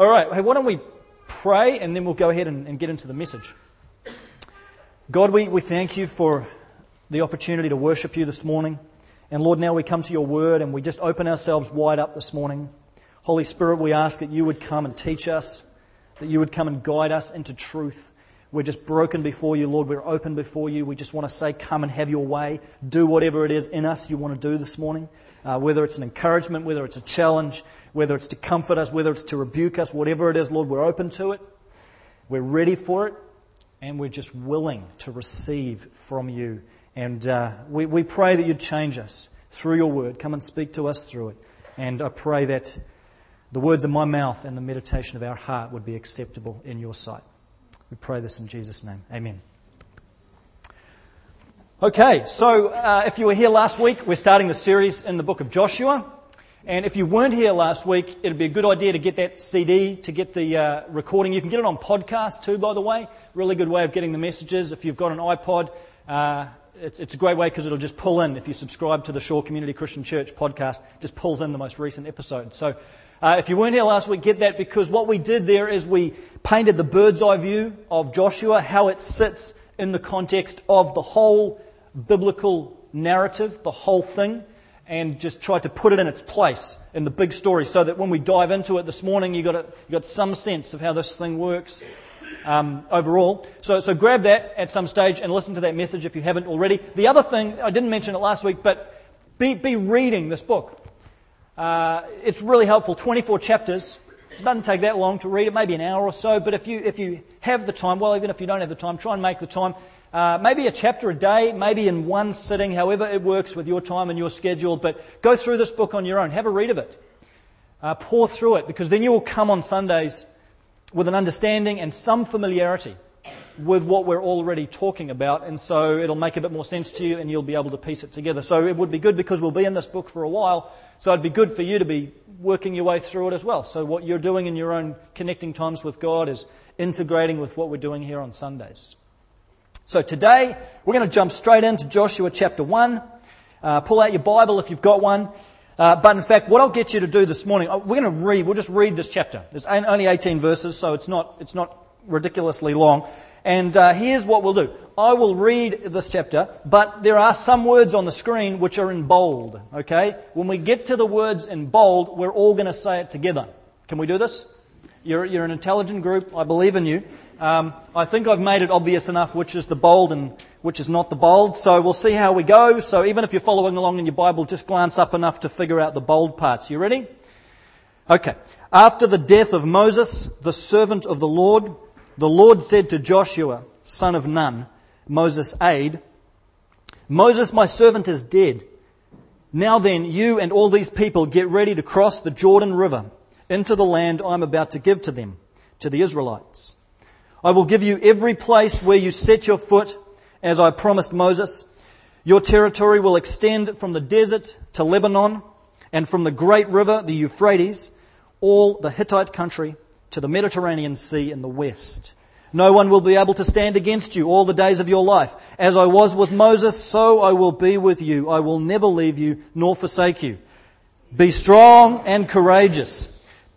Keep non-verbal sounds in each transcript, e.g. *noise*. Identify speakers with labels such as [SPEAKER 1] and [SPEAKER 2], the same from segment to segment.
[SPEAKER 1] All right, hey, why don't we pray and then we'll go ahead and, and get into the message. God, we, we thank you for the opportunity to worship you this morning. And Lord, now we come to your word and we just open ourselves wide up this morning. Holy Spirit, we ask that you would come and teach us, that you would come and guide us into truth. We're just broken before you, Lord. We're open before you. We just want to say, come and have your way. Do whatever it is in us you want to do this morning. Uh, whether it's an encouragement, whether it's a challenge, whether it's to comfort us, whether it's to rebuke us, whatever it is, Lord, we're open to it. We're ready for it. And we're just willing to receive from you. And uh, we, we pray that you'd change us through your word. Come and speak to us through it. And I pray that the words of my mouth and the meditation of our heart would be acceptable in your sight. We pray this in Jesus' name. Amen. Okay, so uh, if you were here last week, we're starting the series in the book of Joshua. And if you weren't here last week, it'd be a good idea to get that CD, to get the uh, recording. You can get it on podcast too, by the way. Really good way of getting the messages. If you've got an iPod, uh, it's, it's, a great way because it'll just pull in. If you subscribe to the Shore Community Christian Church podcast, it just pulls in the most recent episode. So uh, if you weren't here last week, get that because what we did there is we painted the bird's eye view of Joshua, how it sits in the context of the whole biblical narrative, the whole thing and just try to put it in its place in the big story so that when we dive into it this morning, you got, a, you got some sense of how this thing works um, overall. So, so grab that at some stage and listen to that message if you haven't already. The other thing, I didn't mention it last week, but be, be reading this book. Uh, it's really helpful. 24 chapters. It doesn't take that long to read it, maybe an hour or so, but if you, if you have the time, well, even if you don't have the time, try and make the time. Uh, maybe a chapter a day, maybe in one sitting, however it works with your time and your schedule, but go through this book on your own. Have a read of it. Uh, pour through it, because then you will come on Sundays with an understanding and some familiarity with what we're already talking about, and so it'll make a bit more sense to you and you'll be able to piece it together. So it would be good because we'll be in this book for a while, so it'd be good for you to be working your way through it as well. So what you're doing in your own connecting times with God is integrating with what we're doing here on Sundays. So today, we're going to jump straight into Joshua chapter 1. Uh, pull out your Bible if you've got one. Uh, but in fact, what I'll get you to do this morning, uh, we're going to read, we'll just read this chapter. It's only 18 verses, so it's not, it's not ridiculously long. And uh, here's what we'll do. I will read this chapter, but there are some words on the screen which are in bold, okay? When we get to the words in bold, we're all going to say it together. Can we do this? You're, you're an intelligent group. I believe in you. Um, I think I've made it obvious enough which is the bold and which is not the bold. So we'll see how we go. So even if you're following along in your Bible, just glance up enough to figure out the bold parts. You ready? Okay. After the death of Moses, the servant of the Lord, the Lord said to Joshua, son of Nun, Moses' aide, Moses, my servant, is dead. Now then, you and all these people get ready to cross the Jordan River into the land I'm about to give to them, to the Israelites. I will give you every place where you set your foot, as I promised Moses. Your territory will extend from the desert to Lebanon, and from the great river, the Euphrates, all the Hittite country, to the Mediterranean Sea in the west. No one will be able to stand against you all the days of your life. As I was with Moses, so I will be with you. I will never leave you nor forsake you. Be strong and courageous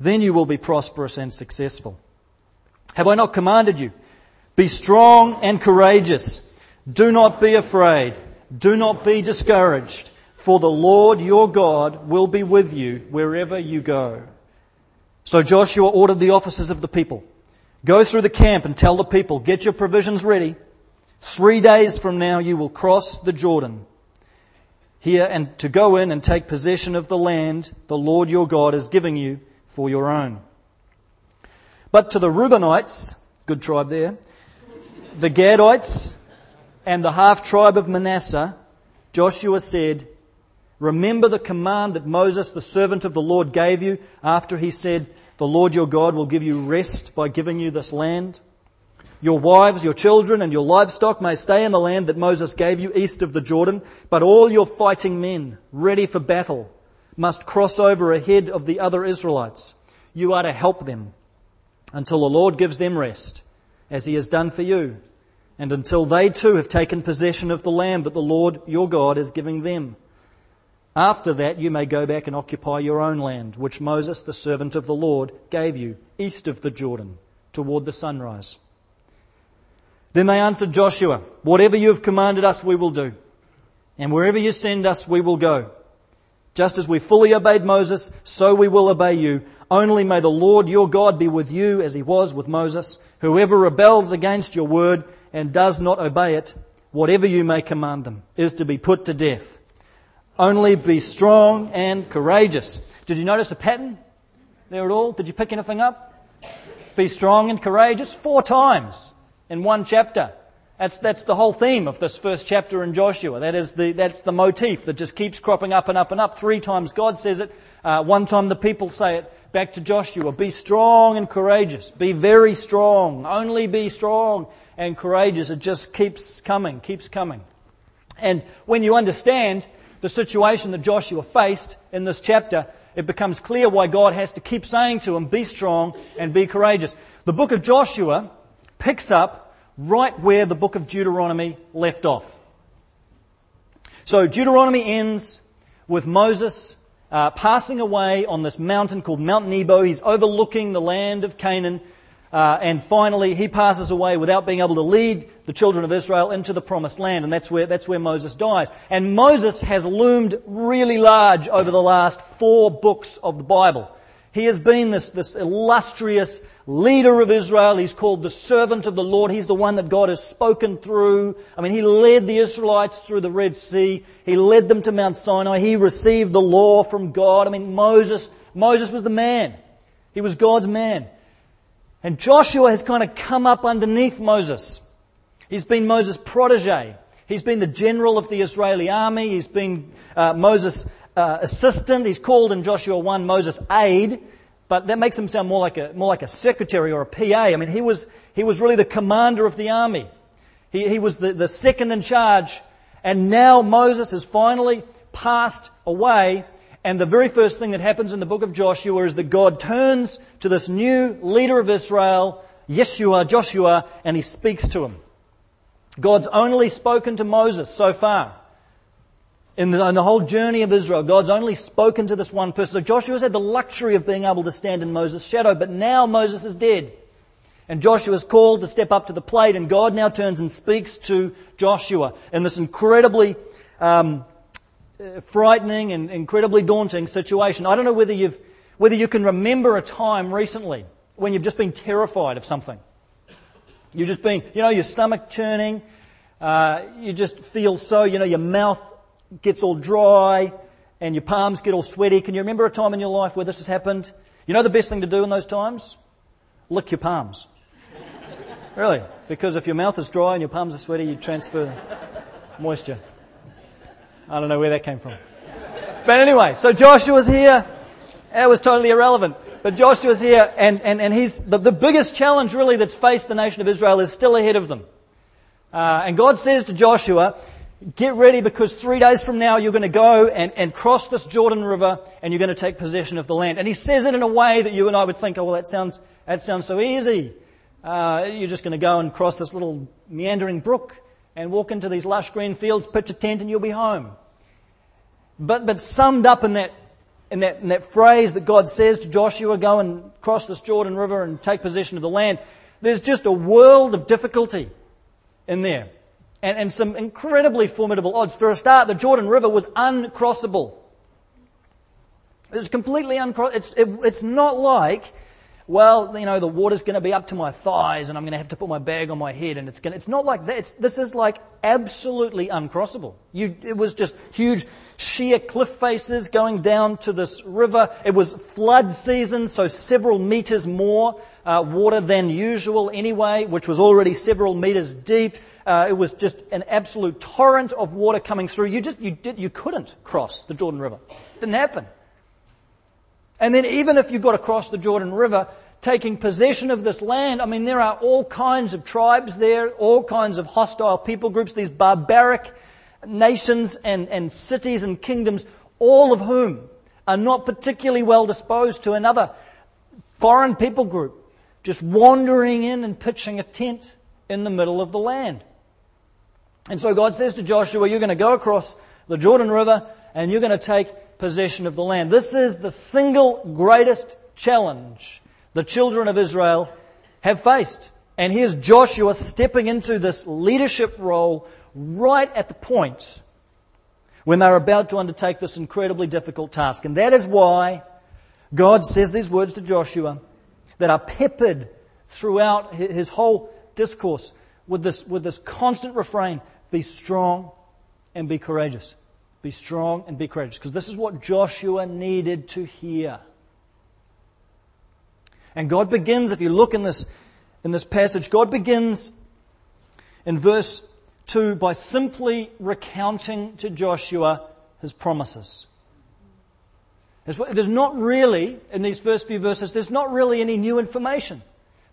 [SPEAKER 1] Then you will be prosperous and successful. Have I not commanded you? Be strong and courageous. Do not be afraid. Do not be discouraged. For the Lord your God will be with you wherever you go. So Joshua ordered the officers of the people, go through the camp and tell the people, get your provisions ready. Three days from now you will cross the Jordan here and to go in and take possession of the land the Lord your God is giving you for your own. But to the Reubenites, good tribe there, the Gadites, and the half tribe of Manasseh, Joshua said, Remember the command that Moses, the servant of the Lord, gave you after he said, the Lord your God will give you rest by giving you this land. Your wives, your children, and your livestock may stay in the land that Moses gave you east of the Jordan, but all your fighting men, ready for battle, must cross over ahead of the other Israelites. You are to help them until the Lord gives them rest, as he has done for you, and until they too have taken possession of the land that the Lord your God is giving them. After that, you may go back and occupy your own land, which Moses, the servant of the Lord, gave you, east of the Jordan, toward the sunrise. Then they answered Joshua, Whatever you have commanded us, we will do. And wherever you send us, we will go. Just as we fully obeyed Moses, so we will obey you. Only may the Lord your God be with you as he was with Moses. Whoever rebels against your word and does not obey it, whatever you may command them, is to be put to death. Only be strong and courageous. Did you notice a pattern there at all? Did you pick anything up? Be strong and courageous four times in one chapter. That's, that's the whole theme of this first chapter in Joshua. That is the, that's the motif that just keeps cropping up and up and up. Three times God says it. Uh, one time the people say it back to Joshua. Be strong and courageous. Be very strong. Only be strong and courageous. It just keeps coming, keeps coming. And when you understand the situation that Joshua faced in this chapter, it becomes clear why God has to keep saying to him, be strong and be courageous. The book of Joshua picks up right where the book of Deuteronomy left off. So Deuteronomy ends with Moses uh, passing away on this mountain called Mount Nebo. He's overlooking the land of Canaan. Uh, and finally, he passes away without being able to lead the children of Israel into the promised land. And that's where, that's where Moses dies. And Moses has loomed really large over the last four books of the Bible. He has been this, this illustrious leader of Israel. He's called the servant of the Lord. He's the one that God has spoken through. I mean, he led the Israelites through the Red Sea. He led them to Mount Sinai. He received the law from God. I mean, Moses, Moses was the man. He was God's man. And Joshua has kind of come up underneath Moses. He's been Moses' protege. He's been the general of the Israeli army. He's been uh, Moses' uh, assistant. He's called in Joshua 1 Moses' aide but that makes him sound more like a, more like a secretary or a PA. I mean, he was, he was really the commander of the army. He, he was the, the second in charge. And now Moses has finally passed away. And the very first thing that happens in the book of Joshua is that God turns to this new leader of Israel, Yeshua, Joshua, and he speaks to him. God's only spoken to Moses so far. In the, in the, whole journey of Israel, God's only spoken to this one person. So Joshua's had the luxury of being able to stand in Moses' shadow, but now Moses is dead. And Joshua's called to step up to the plate, and God now turns and speaks to Joshua in this incredibly um, frightening and incredibly daunting situation. I don't know whether you've whether you can remember a time recently when you've just been terrified of something. You've just been, you know, your stomach churning. Uh, you just feel so, you know, your mouth gets all dry and your palms get all sweaty. Can you remember a time in your life where this has happened? You know the best thing to do in those times? Lick your palms. *laughs* really? Because if your mouth is dry and your palms are sweaty, you transfer moisture. I don't know where that came from. But anyway, so Joshua's here. That was totally irrelevant. But Joshua's here, and, and, and he's, the, the biggest challenge really that's faced the nation of Israel is still ahead of them. Uh, and God says to Joshua, Get ready because three days from now you're going to go and, and cross this Jordan River and you're going to take possession of the land. And he says it in a way that you and I would think, oh, well, that sounds, that sounds so easy. Uh, you're just going to go and cross this little meandering brook and walk into these lush green fields, pitch a tent, and you'll be home. But, but summed up in that, in that, in that phrase that God says to Joshua, go and cross this Jordan River and take possession of the land, there's just a world of difficulty in there and, and some incredibly formidable odds. For a start, the Jordan River was uncrossable. It's completely uncrossable. It's, it, it's not like, well, you know, the water's going to be up to my thighs and I'm going to have to put my bag on my head and it's going it's not like that. It's, this is like absolutely uncrossable. You, it was just huge sheer cliff faces going down to this river. It was flood season, so several meters more uh, water than usual anyway, which was already several meters deep. Uh, it was just an absolute torrent of water coming through. You just you did you couldn't cross the Jordan River. Didn't happen. And then even if you got across the Jordan River, taking possession of this land, I mean, there are all kinds of tribes there, all kinds of hostile people groups, these barbaric nations and, and cities and kingdoms, all of whom are not particularly well disposed to another foreign people group just wandering in and pitching a tent in the middle of the land. And so God says to Joshua, You're going to go across the Jordan River and you're going to take possession of the land. This is the single greatest challenge the children of Israel have faced. And here's Joshua stepping into this leadership role right at the point when they're about to undertake this incredibly difficult task. And that is why God says these words to Joshua that are peppered throughout his whole discourse with this, with this constant refrain be strong and be courageous. Be strong and be courageous. Because this is what Joshua needed to hear. And God begins, if you look in this, in this passage, God begins in verse 2 by simply recounting to Joshua his promises. There's not really, in these first few verses, there's not really any new information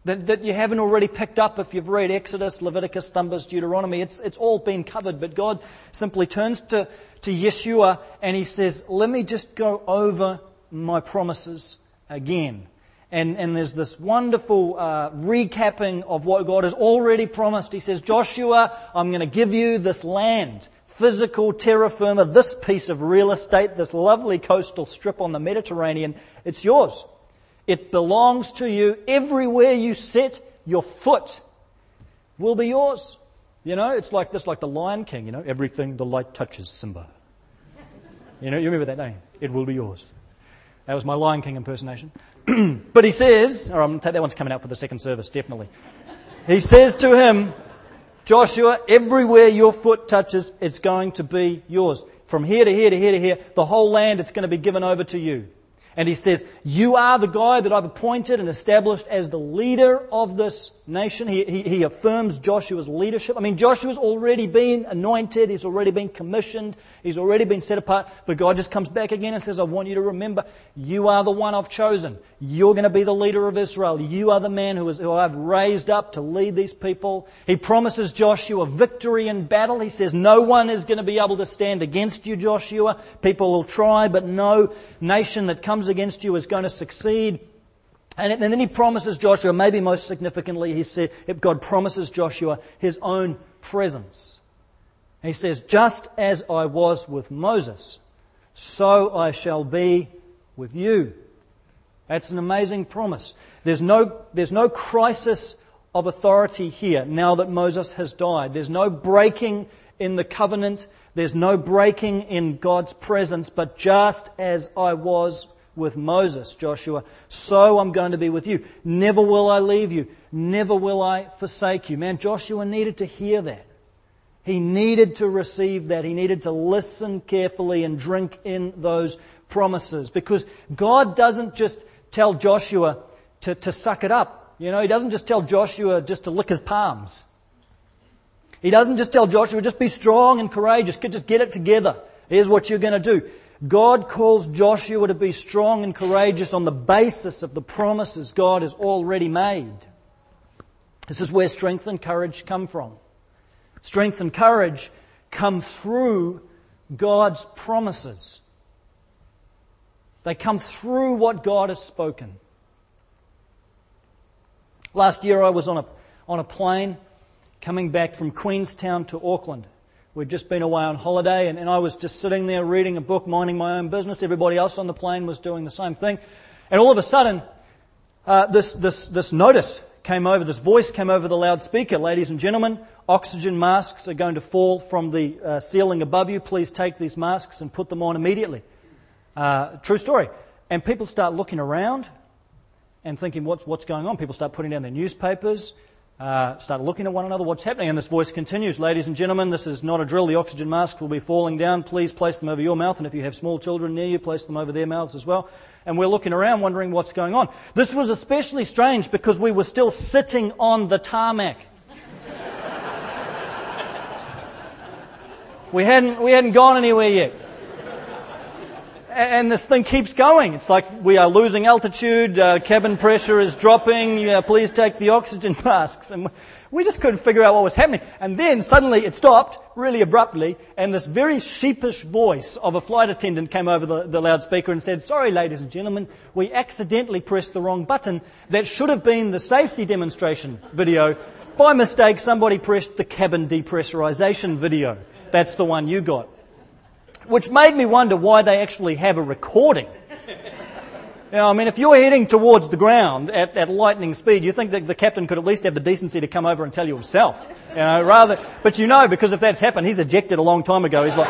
[SPEAKER 1] that, that you haven't already picked up if you've read Exodus, Leviticus, Numbers, Deuteronomy. It's, it's all been covered, but God simply turns to, to Yeshua and he says, let me just go over my promises again. And, and there's this wonderful uh, recapping of what God has already promised. He says, Joshua, I'm going to give you this land, physical terra firma, this piece of real estate, this lovely coastal strip on the Mediterranean. It's yours. It belongs to you. Everywhere you set your foot will be yours. You know, it's like this, like the Lion King, you know, everything the light touches, Simba. You know, you remember that name? It will be yours. That was my Lion King impersonation. *clears throat* but he says, or I'm going to take that one's coming out for the second service, definitely. He says to him, Joshua, everywhere your foot touches, it's going to be yours. From here to here to here to here, the whole land, it's going to be given over to you. And he says, You are the guy that I've appointed and established as the leader of this nation. He, he, he, affirms Joshua's leadership. I mean, Joshua's already been anointed. He's already been commissioned. He's already been set apart. But God just comes back again and says, I want you to remember, you are the one I've chosen. You're going to be the leader of Israel. You are the man who, is, who I've raised up to lead these people. He promises Joshua victory in battle. He says, no one is going to be able to stand against you, Joshua. People will try, but no nation that comes against you is going to succeed. And then he promises Joshua, maybe most significantly, he said, God promises Joshua his own presence. He says, just as I was with Moses, so I shall be with you. That's an amazing promise. There's no, there's no crisis of authority here now that Moses has died. There's no breaking in the covenant. There's no breaking in God's presence, but just as I was with Moses, Joshua, so I'm going to be with you. Never will I leave you. Never will I forsake you. Man, Joshua needed to hear that. He needed to receive that. He needed to listen carefully and drink in those promises because God doesn't just tell Joshua to, to suck it up. You know, he doesn't just tell Joshua just to lick his palms. He doesn't just tell Joshua, just be strong and courageous, just get it together. Here's what you're going to do. God calls Joshua to be strong and courageous on the basis of the promises God has already made. This is where strength and courage come from. Strength and courage come through God's promises. They come through what God has spoken. Last year I was on a, on a plane coming back from Queenstown to Auckland. We'd just been away on holiday and, and I was just sitting there reading a book, minding my own business. Everybody else on the plane was doing the same thing. And all of a sudden, uh, this, this, this notice came over, this voice came over the loudspeaker. Ladies and gentlemen, oxygen masks are going to fall from the uh, ceiling above you. Please take these masks and put them on immediately. Uh, true story. And people start looking around and thinking, what's, what's going on? People start putting down their newspapers, uh, start looking at one another, what's happening? And this voice continues, ladies and gentlemen, this is not a drill. The oxygen masks will be falling down. Please place them over your mouth. And if you have small children near you, place them over their mouths as well. And we're looking around wondering what's going on. This was especially strange because we were still sitting on the tarmac. *laughs* we hadn't, we hadn't gone anywhere yet. And this thing keeps going. It's like we are losing altitude, uh, cabin pressure is dropping, please take the oxygen *laughs* masks. And we just couldn't figure out what was happening. And then suddenly it stopped, really abruptly, and this very sheepish voice of a flight attendant came over the, the loudspeaker and said, sorry ladies and gentlemen, we accidentally pressed the wrong button. That should have been the safety demonstration video. By mistake, somebody pressed the cabin depressurization video. That's the one you got which made me wonder why they actually have a recording. Know, I mean, if you're heading towards the ground at, at lightning speed, you think that the captain could at least have the decency to come over and tell you himself. You know, rather, but you know, because if that's happened, he's ejected a long time ago. He's like,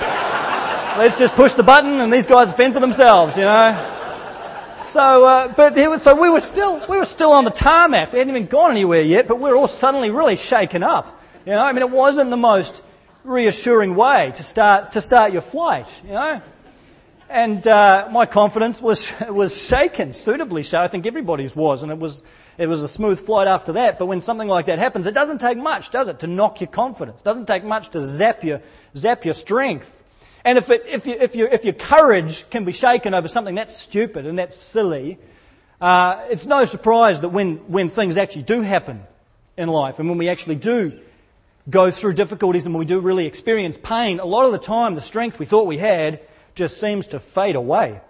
[SPEAKER 1] let's just push the button and these guys fend for themselves, you know. So, uh, but was, so we were still, we were still on the tarmac. We hadn't even gone anywhere yet, but we were all suddenly really shaken up. You know, I mean, it wasn't the most reassuring way to start, to start your flight, you know. And uh, my confidence was, was shaken, suitably so. I think everybody's was, and it was, it was a smooth flight after that. But when something like that happens, it doesn't take much, does it, to knock your confidence? It doesn't take much to zap your, zap your strength. And if, it, if, you, if, you, if your courage can be shaken over something that's stupid and that's silly, uh, it's no surprise that when, when things actually do happen in life and when we actually do go through difficulties and we do really experience pain, a lot of the time the strength we thought we had just seems to fade away.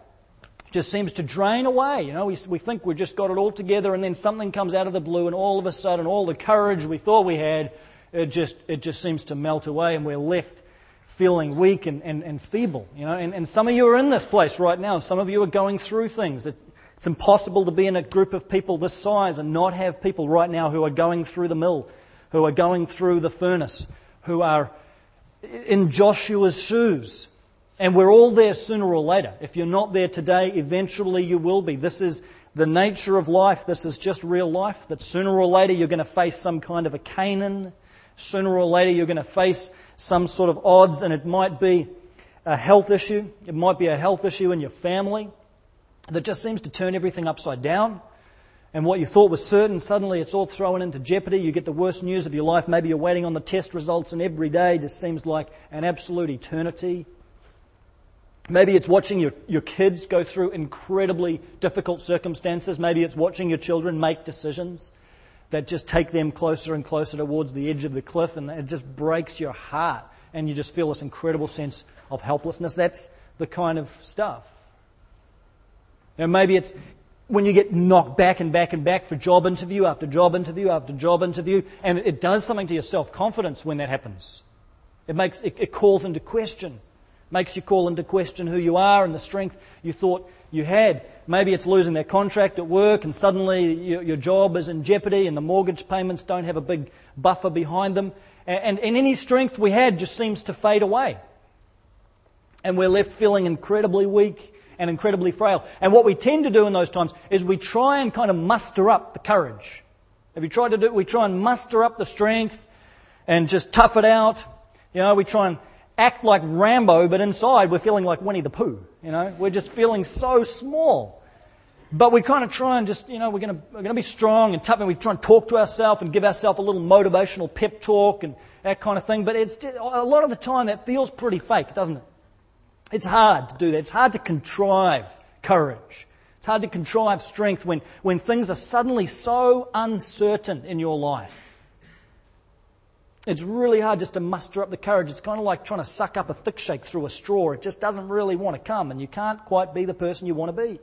[SPEAKER 1] Just seems to drain away. You know, we, we think we've just got it all together and then something comes out of the blue and all of a sudden all the courage we thought we had, it just, it just seems to melt away and we're left feeling weak and, and, and feeble. You know, and, and some of you are in this place right now some of you are going through things. It, it's impossible to be in a group of people this size and not have people right now who are going through the mill who are going through the furnace, who are in Joshua's shoes. And we're all there sooner or later. If you're not there today, eventually you will be. This is the nature of life. This is just real life. That sooner or later you're going to face some kind of a Canaan. Sooner or later you're going to face some sort of odds, and it might be a health issue. It might be a health issue in your family that just seems to turn everything upside down and what you thought was certain, suddenly it's all thrown into jeopardy. You get the worst news of your life. Maybe you're waiting on the test results, and every day just seems like an absolute eternity. Maybe it's watching your, your kids go through incredibly difficult circumstances. Maybe it's watching your children make decisions that just take them closer and closer towards the edge of the cliff, and it just breaks your heart. And you just feel this incredible sense of helplessness. That's the kind of stuff. And maybe it's when you get knocked back and back and back for job interview after job interview after job interview, and it does something to your self-confidence when that happens. It makes, it, it calls into question, makes you call into question who you are and the strength you thought you had. Maybe it's losing their contract at work and suddenly your, your job is in jeopardy and the mortgage payments don't have a big buffer behind them. And, and any strength we had just seems to fade away. And we're left feeling incredibly weak and incredibly frail. And what we tend to do in those times is we try and kind of muster up the courage. Have you tried to do, it? we try and muster up the strength and just tough it out. You know, we try and act like Rambo, but inside we're feeling like Winnie the Pooh. You know, we're just feeling so small. But we kind of try and just, you know, we're going to, we're going to be strong and tough and we try and talk to ourselves and give ourselves a little motivational pep talk and that kind of thing. But it's, a lot of the time that feels pretty fake, doesn't it? It's hard to do that. It's hard to contrive courage. It's hard to contrive strength when, when things are suddenly so uncertain in your life. It's really hard just to muster up the courage. It's kind of like trying to suck up a thick shake through a straw. It just doesn't really want to come, and you can't quite be the person you want to be.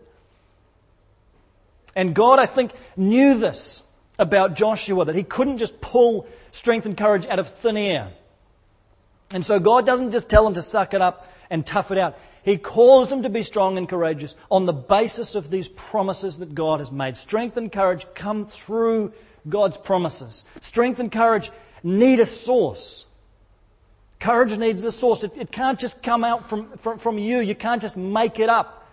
[SPEAKER 1] And God, I think, knew this about Joshua, that he couldn't just pull strength and courage out of thin air. And so God doesn't just tell him to suck it up and tough it out. He calls them to be strong and courageous on the basis of these promises that God has made. Strength and courage come through God's promises. Strength and courage need a source. Courage needs a source. It, it can't just come out from, from, from you. You can't just make it up.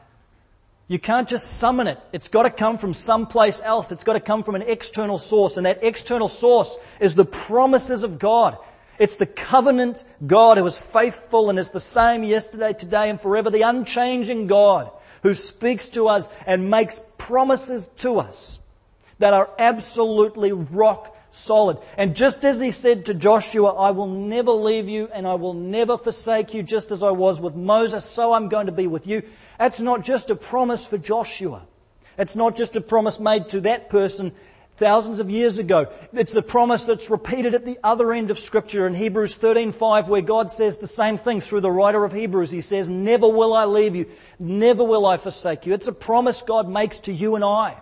[SPEAKER 1] You can't just summon it. It's got to come from someplace else. It's got to come from an external source. And that external source is the promises of God. It's the covenant God who is faithful and is the same yesterday, today, and forever. The unchanging God who speaks to us and makes promises to us that are absolutely rock solid. And just as he said to Joshua, I will never leave you and I will never forsake you, just as I was with Moses, so I'm going to be with you. That's not just a promise for Joshua. It's not just a promise made to that person thousands of years ago. It's a promise that's repeated at the other end of scripture in Hebrews 13:5 where God says the same thing through the writer of Hebrews. He says, "Never will I leave you, never will I forsake you." It's a promise God makes to you and I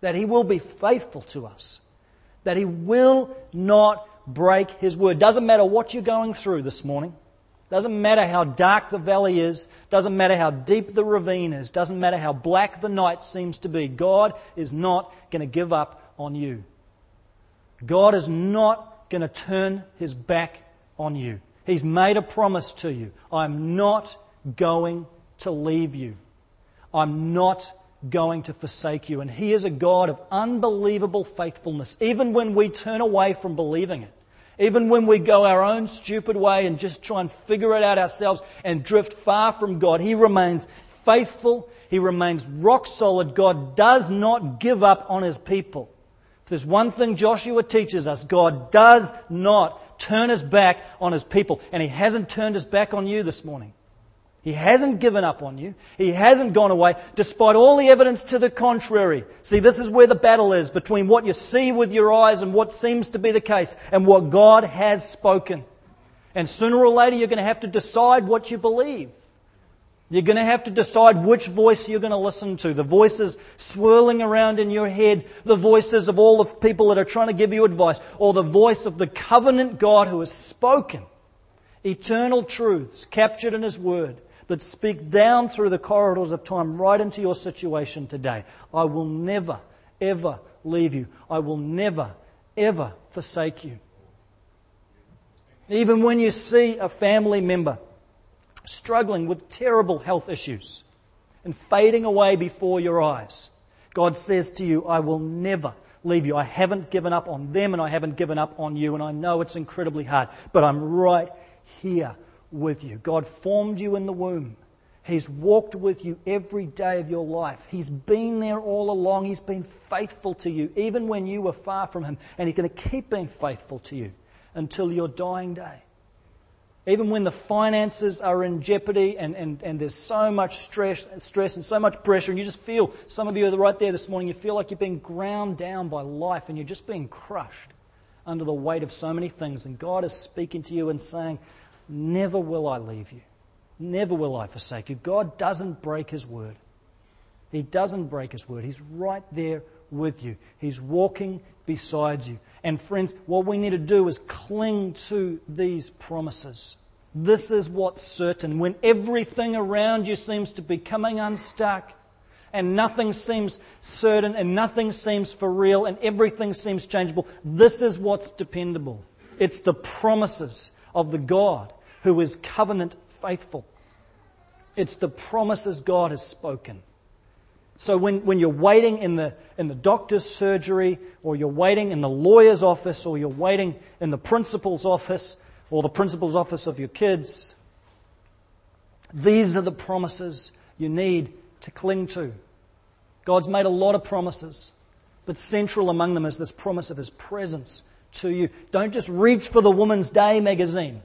[SPEAKER 1] that he will be faithful to us. That he will not break his word. Doesn't matter what you're going through this morning. Doesn't matter how dark the valley is. Doesn't matter how deep the ravine is. Doesn't matter how black the night seems to be. God is not going to give up on you. God is not going to turn his back on you. He's made a promise to you. I'm not going to leave you. I'm not going to forsake you. And He is a God of unbelievable faithfulness, even when we turn away from believing it. Even when we go our own stupid way and just try and figure it out ourselves and drift far from God, He remains faithful. He remains rock solid. God does not give up on His people. If there's one thing Joshua teaches us, God does not turn His back on His people. And He hasn't turned His back on you this morning. He hasn't given up on you. He hasn't gone away, despite all the evidence to the contrary. See, this is where the battle is between what you see with your eyes and what seems to be the case and what God has spoken. And sooner or later, you're going to have to decide what you believe. You're going to have to decide which voice you're going to listen to. The voices swirling around in your head, the voices of all the people that are trying to give you advice, or the voice of the covenant God who has spoken eternal truths captured in His Word that speak down through the corridors of time right into your situation today. I will never, ever leave you. I will never, ever forsake you. Even when you see a family member struggling with terrible health issues and fading away before your eyes, God says to you, I will never leave you. I haven't given up on them and I haven't given up on you. And I know it's incredibly hard, but I'm right here with you. God formed you in the womb. He's walked with you every day of your life. He's been there all along. He's been faithful to you, even when you were far from Him. And He's going to keep being faithful to you until your dying day. Even when the finances are in jeopardy and, and, and there's so much stress, stress and so much pressure, and you just feel, some of you are right there this morning, you feel like you're being ground down by life and you're just being crushed under the weight of so many things. And God is speaking to you and saying, Never will I leave you. Never will I forsake you. God doesn't break his word. He doesn't break his word. He's right there with you. He's walking beside you. And friends, what we need to do is cling to these promises. This is what's certain. When everything around you seems to be coming unstuck, and nothing seems certain, and nothing seems for real, and everything seems changeable, this is what's dependable. It's the promises of the God who is covenant faithful. It's the promises God has spoken. So when, when you're waiting in the, in the doctor's surgery, or you're waiting in the lawyer's office, or you're waiting in the principal's office, or the principal's office of your kids, these are the promises you need to cling to. God's made a lot of promises, but central among them is this promise of His presence to you. Don't just reach for the Woman's Day magazine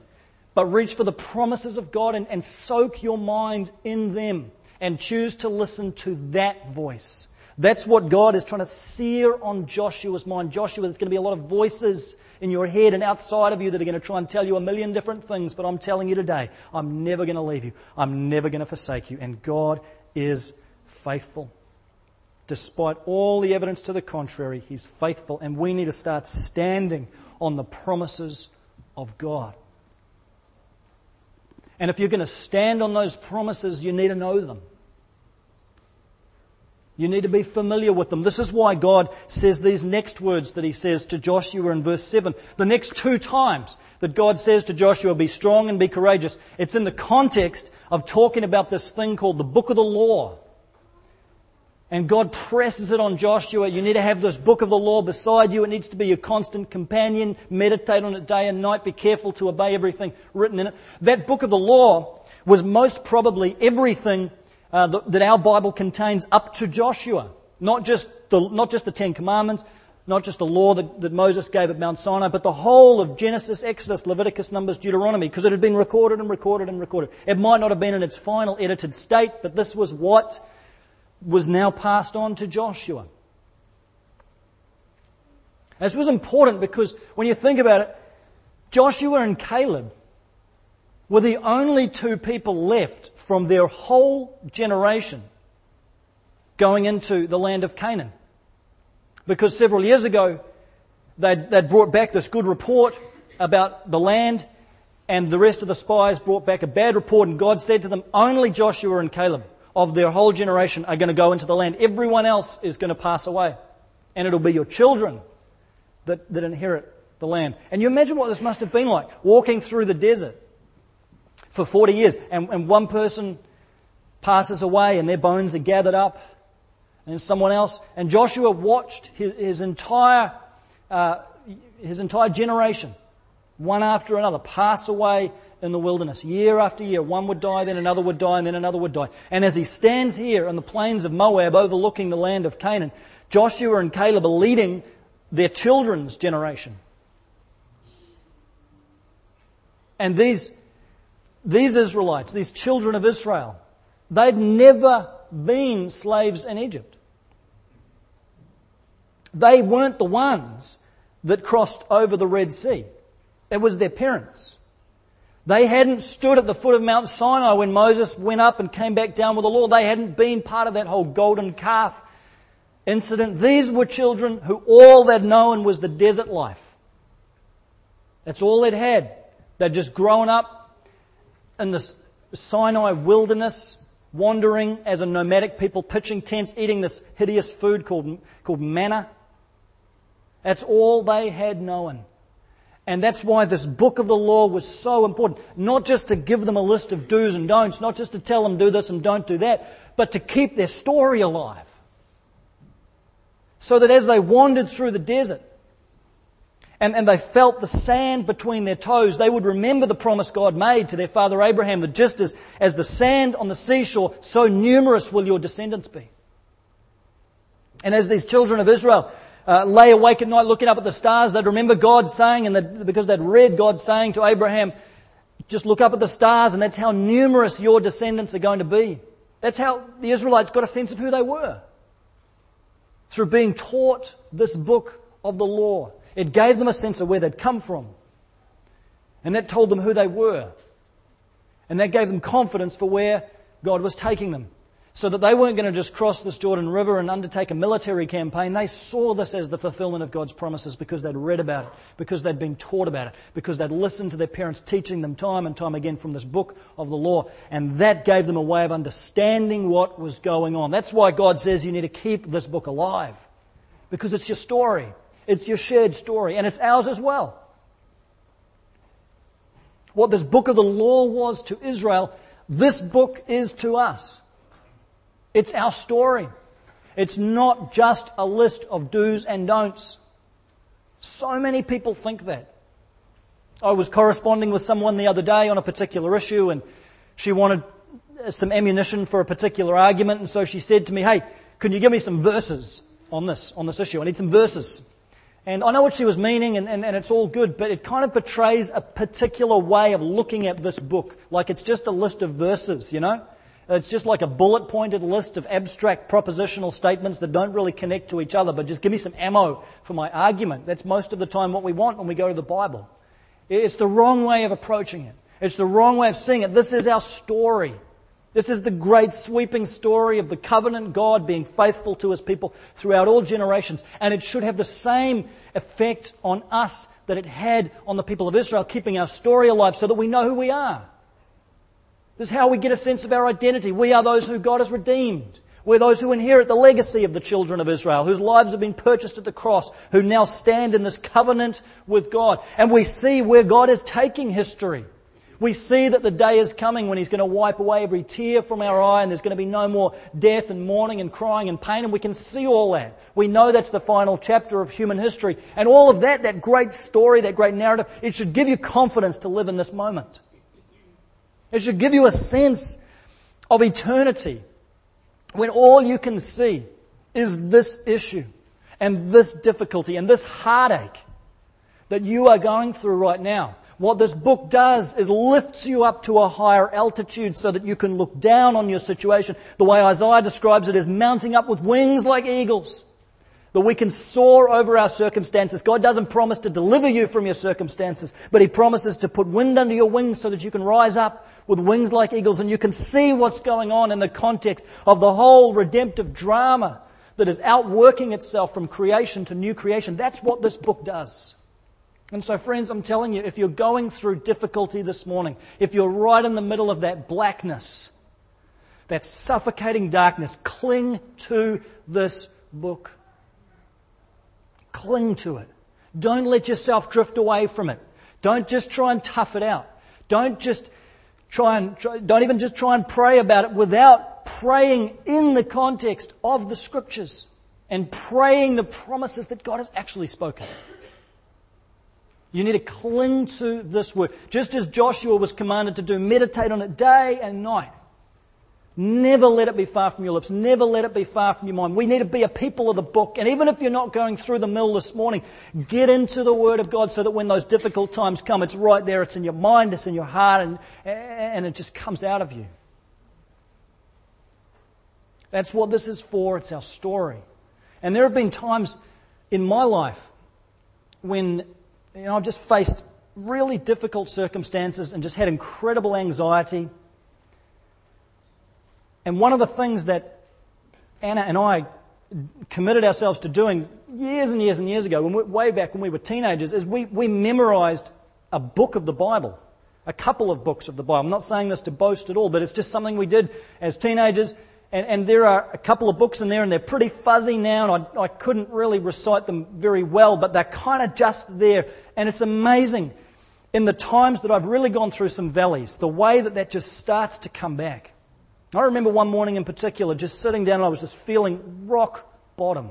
[SPEAKER 1] but reach for the promises of God and, and soak your mind in them and choose to listen to that voice. That's what God is trying to sear on Joshua's mind. Joshua, there's going to be a lot of voices in your head and outside of you that are going to try and tell you a million different things, but I'm telling you today, I'm never going to leave you. I'm never going to forsake you. And God is faithful. Despite all the evidence to the contrary, He's faithful. And we need to start standing on the promises of God. And if you're going to stand on those promises, you need to know them. You need to be familiar with them. This is why God says these next words that He says to Joshua in verse 7. The next two times that God says to Joshua, be strong and be courageous. It's in the context of talking about this thing called the book of the law. And God presses it on Joshua. You need to have this book of the law beside you. It needs to be your constant companion. Meditate on it day and night. Be careful to obey everything written in it. That book of the law was most probably everything uh, that our Bible contains up to Joshua. Not just, the, not just the Ten Commandments, not just the law that, that, Moses gave at Mount Sinai, but the whole of Genesis, Exodus, Leviticus, Numbers, Deuteronomy, because it had been recorded and recorded and recorded. It might not have been in its final edited state, but this was what was now passed on to Joshua. This was important because when you think about it, Joshua and Caleb were the only two people left from their whole generation going into the land of Canaan. Because several years ago, they'd, they'd brought back this good report about the land, and the rest of the spies brought back a bad report, and God said to them, Only Joshua and Caleb of their whole generation are going to go into the land. Everyone else is going to pass away. And it'll be your children that, that inherit the land. And you imagine what this must have been like, walking through the desert for 40 years, and, and one person passes away and their bones are gathered up, and someone else. And Joshua watched his, his entire, uh, his entire generation, one after another, pass away in the wilderness. Year after year, one would die, then another would die, and then another would die. And as he stands here on the plains of Moab overlooking the land of Canaan, Joshua and Caleb are leading their children's generation. And these, these Israelites, these children of Israel, they'd never been slaves in Egypt. They weren't the ones that crossed over the Red Sea. It was their parents. They hadn't stood at the foot of Mount Sinai when Moses went up and came back down with the law. They hadn't been part of that whole golden calf incident. These were children who all they'd known was the desert life. That's all they'd had. They'd just grown up in this Sinai wilderness, wandering as a nomadic people, pitching tents, eating this hideous food called, called manna. That's all they had known. And that's why this book of the law was so important. Not just to give them a list of do's and don'ts, not just to tell them do this and don't do that, but to keep their story alive. So that as they wandered through the desert and, and they felt the sand between their toes, they would remember the promise God made to their father Abraham that just as, as the sand on the seashore, so numerous will your descendants be. And as these children of Israel uh, lay awake at night looking up at the stars. They'd remember God saying, and because they'd read God saying to Abraham, just look up at the stars, and that's how numerous your descendants are going to be. That's how the Israelites got a sense of who they were. Through being taught this book of the law. It gave them a sense of where they'd come from. And that told them who they were. And that gave them confidence for where God was taking them so that they weren't going to just cross this Jordan River and undertake a military campaign. They saw this as the fulfillment of God's promises because they'd read about it, because they'd been taught about it, because they'd listened to their parents teaching them time and time again from this book of the law. And that gave them a way of understanding what was going on. That's why God says you need to keep this book alive. Because it's your story. It's your shared story. And it's ours as well. What this book of the law was to Israel, this book is to us. It's our story. It's not just a list of do's and don'ts. So many people think that. I was corresponding with someone the other day on a particular issue and she wanted some ammunition for a particular argument and so she said to me, hey, can you give me some verses on this, on this issue? I need some verses. And I know what she was meaning and, and, and it's all good, but it kind of betrays a particular way of looking at this book. Like it's just a list of verses, you know? It's just like a bullet pointed list of abstract propositional statements that don't really connect to each other, but just give me some ammo for my argument. That's most of the time what we want when we go to the Bible. It's the wrong way of approaching it. It's the wrong way of seeing it. This is our story. This is the great sweeping story of the covenant God being faithful to his people throughout all generations. And it should have the same effect on us that it had on the people of Israel, keeping our story alive so that we know who we are. This is how we get a sense of our identity. We are those who God has redeemed. We're those who inherit the legacy of the children of Israel, whose lives have been purchased at the cross, who now stand in this covenant with God. And we see where God is taking history. We see that the day is coming when He's going to wipe away every tear from our eye and there's going to be no more death and mourning and crying and pain and we can see all that. We know that's the final chapter of human history. And all of that, that great story, that great narrative, it should give you confidence to live in this moment. It should give you a sense of eternity when all you can see is this issue. and this difficulty and this heartache that you are going through right now. What this book does is lifts you up to a higher altitude so that you can look down on your situation. The way Isaiah describes it is mounting up with wings like eagles. That we can soar over our circumstances. God doesn't promise to deliver you from your circumstances, but He promises to put wind under your wings so that you can rise up with wings like eagles and you can see what's going on in the context of the whole redemptive drama that is outworking itself from creation to new creation. That's what this book does. And so, friends, I'm telling you, if you're going through difficulty this morning, if you're right in the middle of that blackness, that suffocating darkness, cling to this book. Cling to it. Don't let yourself drift away from it. Don't just try and tough it out. Don't just try and, try, don't even just try and pray about it without praying in the context of the scriptures and praying the promises that God has actually spoken. You need to cling to this word. Just as Joshua was commanded to do, meditate on it day and night. Never let it be far from your lips. Never let it be far from your mind. We need to be a people of the book. And even if you're not going through the mill this morning, get into the Word of God so that when those difficult times come, it's right there. It's in your mind, it's in your heart, and, and it just comes out of you. That's what this is for. It's our story. And there have been times in my life when you know, I've just faced really difficult circumstances and just had incredible anxiety. And one of the things that Anna and I committed ourselves to doing years and years and years ago, when we, way back when we were teenagers, is we, we memorized a book of the Bible, a couple of books of the Bible. I'm not saying this to boast at all, but it's just something we did as teenagers and, and, there are a couple of books in there, and they're pretty fuzzy now, and I, I couldn't really recite them very well, but they're kind of just there. And it's amazing in the times that I've really gone through some valleys, the way that that just starts to come back. I remember one morning in particular, just sitting down, and I was just feeling rock bottom.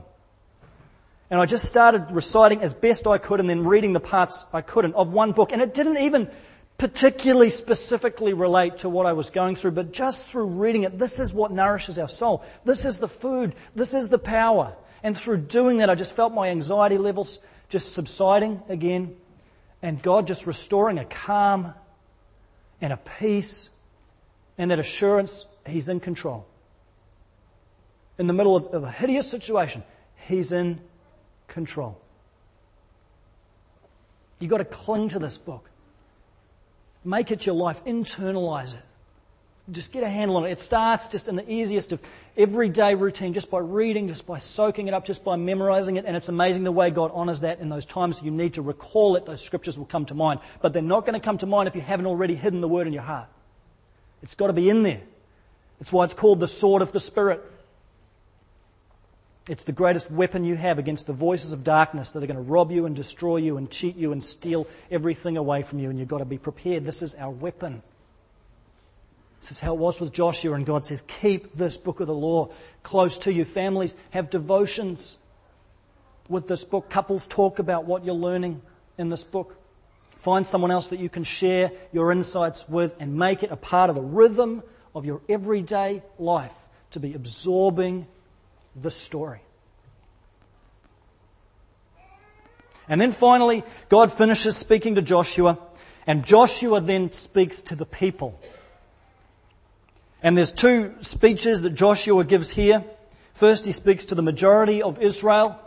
[SPEAKER 1] And I just started reciting as best I could and then reading the parts I couldn't of one book. And it didn't even particularly specifically relate to what I was going through, but just through reading it, this is what nourishes our soul. This is the food. This is the power. And through doing that, I just felt my anxiety levels just subsiding again, and God just restoring a calm and a peace and that assurance He's in control. In the middle of, of a hideous situation, He's in control. You've got to cling to this book. Make it your life. Internalize it. Just get a handle on it. It starts just in the easiest of everyday routine, just by reading, just by soaking it up, just by memorizing it. And it's amazing the way God honors that in those times you need to recall it. Those scriptures will come to mind. But they're not going to come to mind if you haven't already hidden the word in your heart. It's got to be in there. It's why it's called the sword of the Spirit. It's the greatest weapon you have against the voices of darkness that are going to rob you and destroy you and cheat you and steal everything away from you. And you've got to be prepared. This is our weapon. This is how it was with Joshua. And God says, keep this book of the law close to you. Families have devotions with this book. Couples talk about what you're learning in this book. Find someone else that you can share your insights with and make it a part of the rhythm of your everyday life to be absorbing the story. And then finally, God finishes speaking to Joshua, and Joshua then speaks to the people. And there's two speeches that Joshua gives here. First, he speaks to the majority of Israel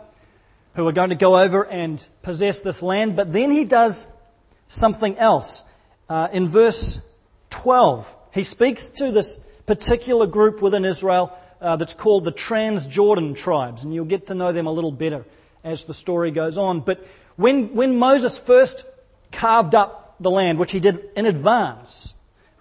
[SPEAKER 1] who are going to go over and possess this land, but then he does something else. Uh, in verse 12, he speaks to this particular group within Israel uh, that's called the Transjordan tribes, and you'll get to know them a little better as the story goes on. But when, when Moses first carved up the land, which he did in advance,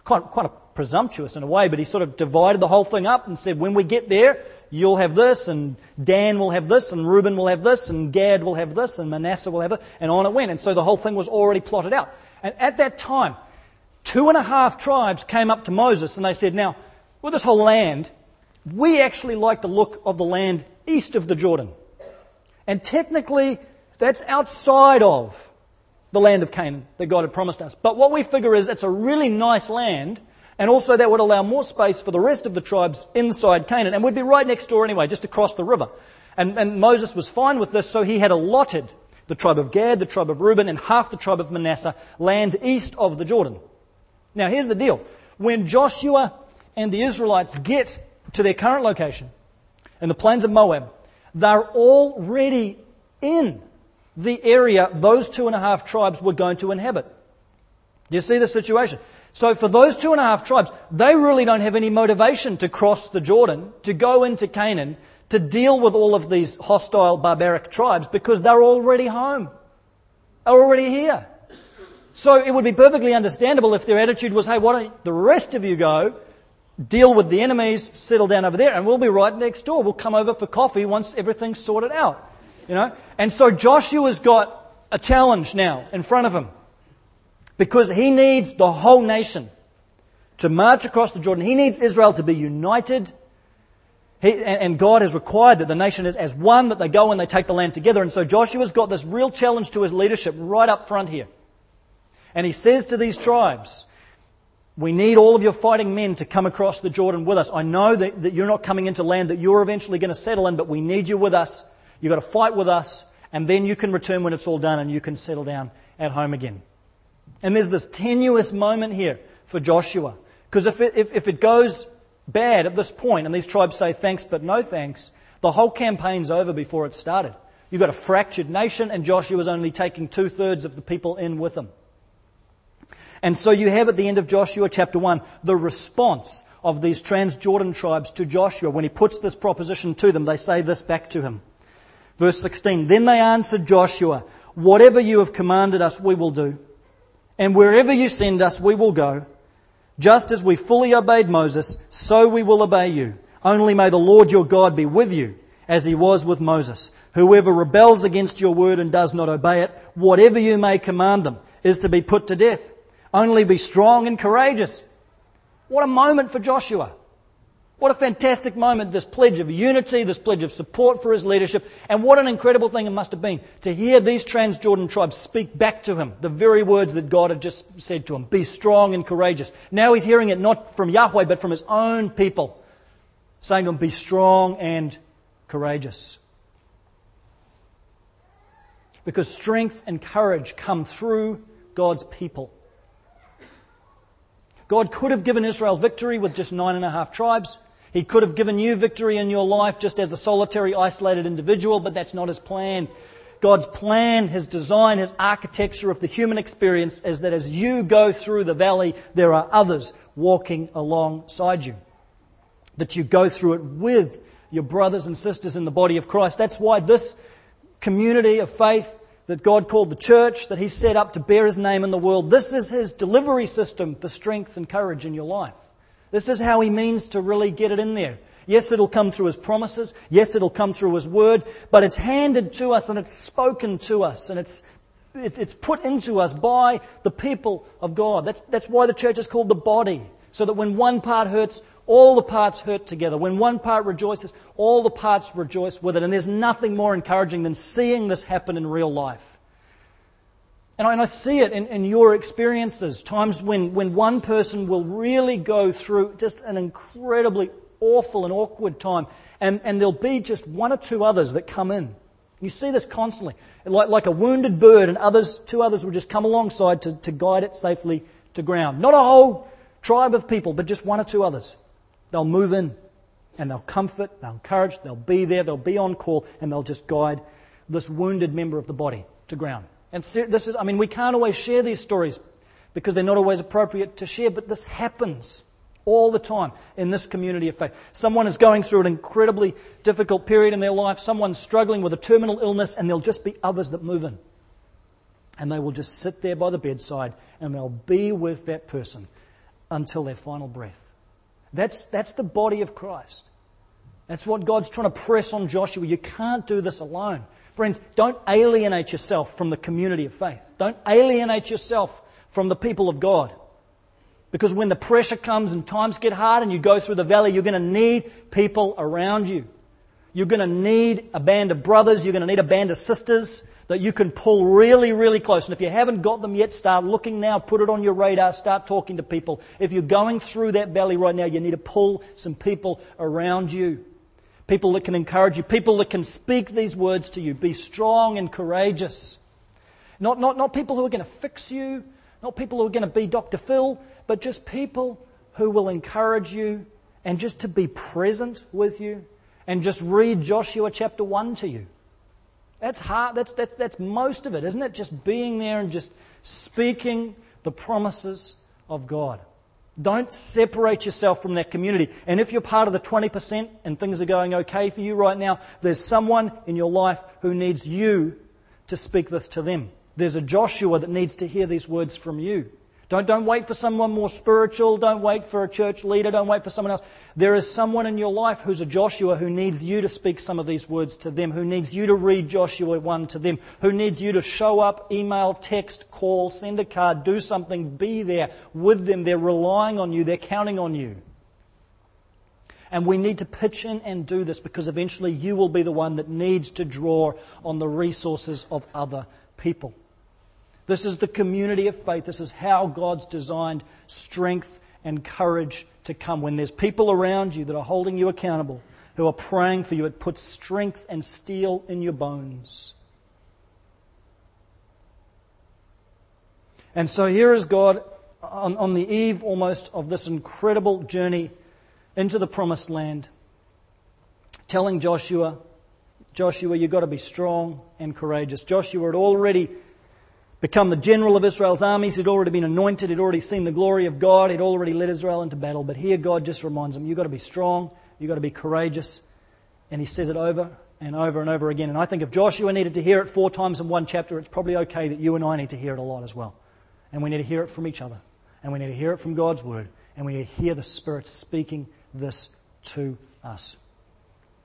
[SPEAKER 1] quite, quite presumptuous in a way, but he sort of divided the whole thing up and said, when we get there, you'll have this, and Dan will have this, and Reuben will have this, and Gad will have this, and Manasseh will have it, and on it went. And so the whole thing was already plotted out. And at that time, two and a half tribes came up to Moses and they said, now, with this whole land, we actually like the look of the land east of the Jordan. And technically, that's outside of the land of Canaan that God had promised us. But what we figure is it's a really nice land, and also that would allow more space for the rest of the tribes inside Canaan, and we'd be right next door anyway, just across the river. And, and Moses was fine with this, so he had allotted the tribe of Gad, the tribe of Reuben, and half the tribe of Manasseh land east of the Jordan. Now here's the deal. When Joshua and the Israelites get to their current location in the plains of Moab, they're already in the area those two and a half tribes were going to inhabit. You see the situation? So for those two and a half tribes, they really don't have any motivation to cross the Jordan, to go into Canaan, to deal with all of these hostile barbaric tribes because they're already home. They're already here. So it would be perfectly understandable if their attitude was, hey, why don't the rest of you go, deal with the enemies, settle down over there, and we'll be right next door. We'll come over for coffee once everything's sorted out. You know? And so Joshua's got a challenge now in front of him. Because he needs the whole nation to march across the Jordan. He needs Israel to be united. He, and God has required that the nation is as one, that they go and they take the land together. And so Joshua's got this real challenge to his leadership right up front here. And he says to these tribes, we need all of your fighting men to come across the Jordan with us. I know that, that you're not coming into land that you're eventually going to settle in, but we need you with us. You've got to fight with us, and then you can return when it's all done and you can settle down at home again. And there's this tenuous moment here for Joshua. Because if it, if, if it goes bad at this point and these tribes say thanks but no thanks, the whole campaign's over before it started. You've got a fractured nation and Joshua's only taking two thirds of the people in with him. And so you have at the end of Joshua chapter 1 the response of these Transjordan tribes to Joshua. When he puts this proposition to them, they say this back to him. Verse 16, Then they answered Joshua, Whatever you have commanded us, we will do. And wherever you send us, we will go. Just as we fully obeyed Moses, so we will obey you. Only may the Lord your God be with you, as he was with Moses. Whoever rebels against your word and does not obey it, whatever you may command them, is to be put to death. Only be strong and courageous. What a moment for Joshua. What a fantastic moment, this pledge of unity, this pledge of support for his leadership, and what an incredible thing it must have been to hear these Transjordan tribes speak back to him the very words that God had just said to him be strong and courageous. Now he's hearing it not from Yahweh, but from his own people, saying to him, Be strong and courageous. Because strength and courage come through God's people. God could have given Israel victory with just nine and a half tribes. He could have given you victory in your life just as a solitary, isolated individual, but that's not His plan. God's plan, His design, His architecture of the human experience is that as you go through the valley, there are others walking alongside you. That you go through it with your brothers and sisters in the body of Christ. That's why this community of faith that God called the church, that He set up to bear His name in the world, this is His delivery system for strength and courage in your life. This is how he means to really get it in there. Yes, it'll come through his promises. Yes, it'll come through his word, but it's handed to us and it's spoken to us and it's, it's put into us by the people of God. That's, that's why the church is called the body. So that when one part hurts, all the parts hurt together. When one part rejoices, all the parts rejoice with it. And there's nothing more encouraging than seeing this happen in real life. And I, see it in, in, your experiences, times when, when one person will really go through just an incredibly awful and awkward time, and, and there'll be just one or two others that come in. You see this constantly. Like, like a wounded bird, and others, two others will just come alongside to, to guide it safely to ground. Not a whole tribe of people, but just one or two others. They'll move in, and they'll comfort, they'll encourage, they'll be there, they'll be on call, and they'll just guide this wounded member of the body to ground. And this is, I mean, we can't always share these stories because they're not always appropriate to share, but this happens all the time in this community of faith. Someone is going through an incredibly difficult period in their life, someone's struggling with a terminal illness, and there'll just be others that move in. And they will just sit there by the bedside and they'll be with that person until their final breath. That's, that's the body of Christ. That's what God's trying to press on Joshua. You can't do this alone. Friends, don't alienate yourself from the community of faith. Don't alienate yourself from the people of God. Because when the pressure comes and times get hard and you go through the valley, you're going to need people around you. You're going to need a band of brothers. You're going to need a band of sisters that you can pull really, really close. And if you haven't got them yet, start looking now. Put it on your radar. Start talking to people. If you're going through that valley right now, you need to pull some people around you. People that can encourage you, people that can speak these words to you. Be strong and courageous. Not, not, not people who are going to fix you, not people who are going to be Dr. Phil, but just people who will encourage you and just to be present with you and just read Joshua chapter 1 to you. That's hard. That's, that's, that's most of it, isn't it? Just being there and just speaking the promises of God. Don't separate yourself from that community. And if you're part of the 20% and things are going okay for you right now, there's someone in your life who needs you to speak this to them. There's a Joshua that needs to hear these words from you. Don't, don't wait for someone more spiritual. Don't wait for a church leader. Don't wait for someone else. There is someone in your life who's a Joshua who needs you to speak some of these words to them, who needs you to read Joshua 1 to them, who needs you to show up, email, text, call, send a card, do something, be there with them. They're relying on you. They're counting on you. And we need to pitch in and do this because eventually you will be the one that needs to draw on the resources of other people. This is the community of faith. This is how God's designed strength and courage to come. When there's people around you that are holding you accountable, who are praying for you, it puts strength and steel in your bones. And so here is God on, on the eve almost of this incredible journey into the promised land, telling Joshua, Joshua, you've got to be strong and courageous. Joshua had already become the general of Israel's armies. He'd already been anointed. He'd already seen the glory of God. He'd already led Israel into battle. But here God just reminds him, you've got to be strong. You've got to be courageous. And he says it over and over and over again. And I think if Joshua needed to hear it four times in one chapter, it's probably okay that you and I need to hear it a lot as well. And we need to hear it from each other. And we need to hear it from God's word. And we need to hear the Spirit speaking this to us.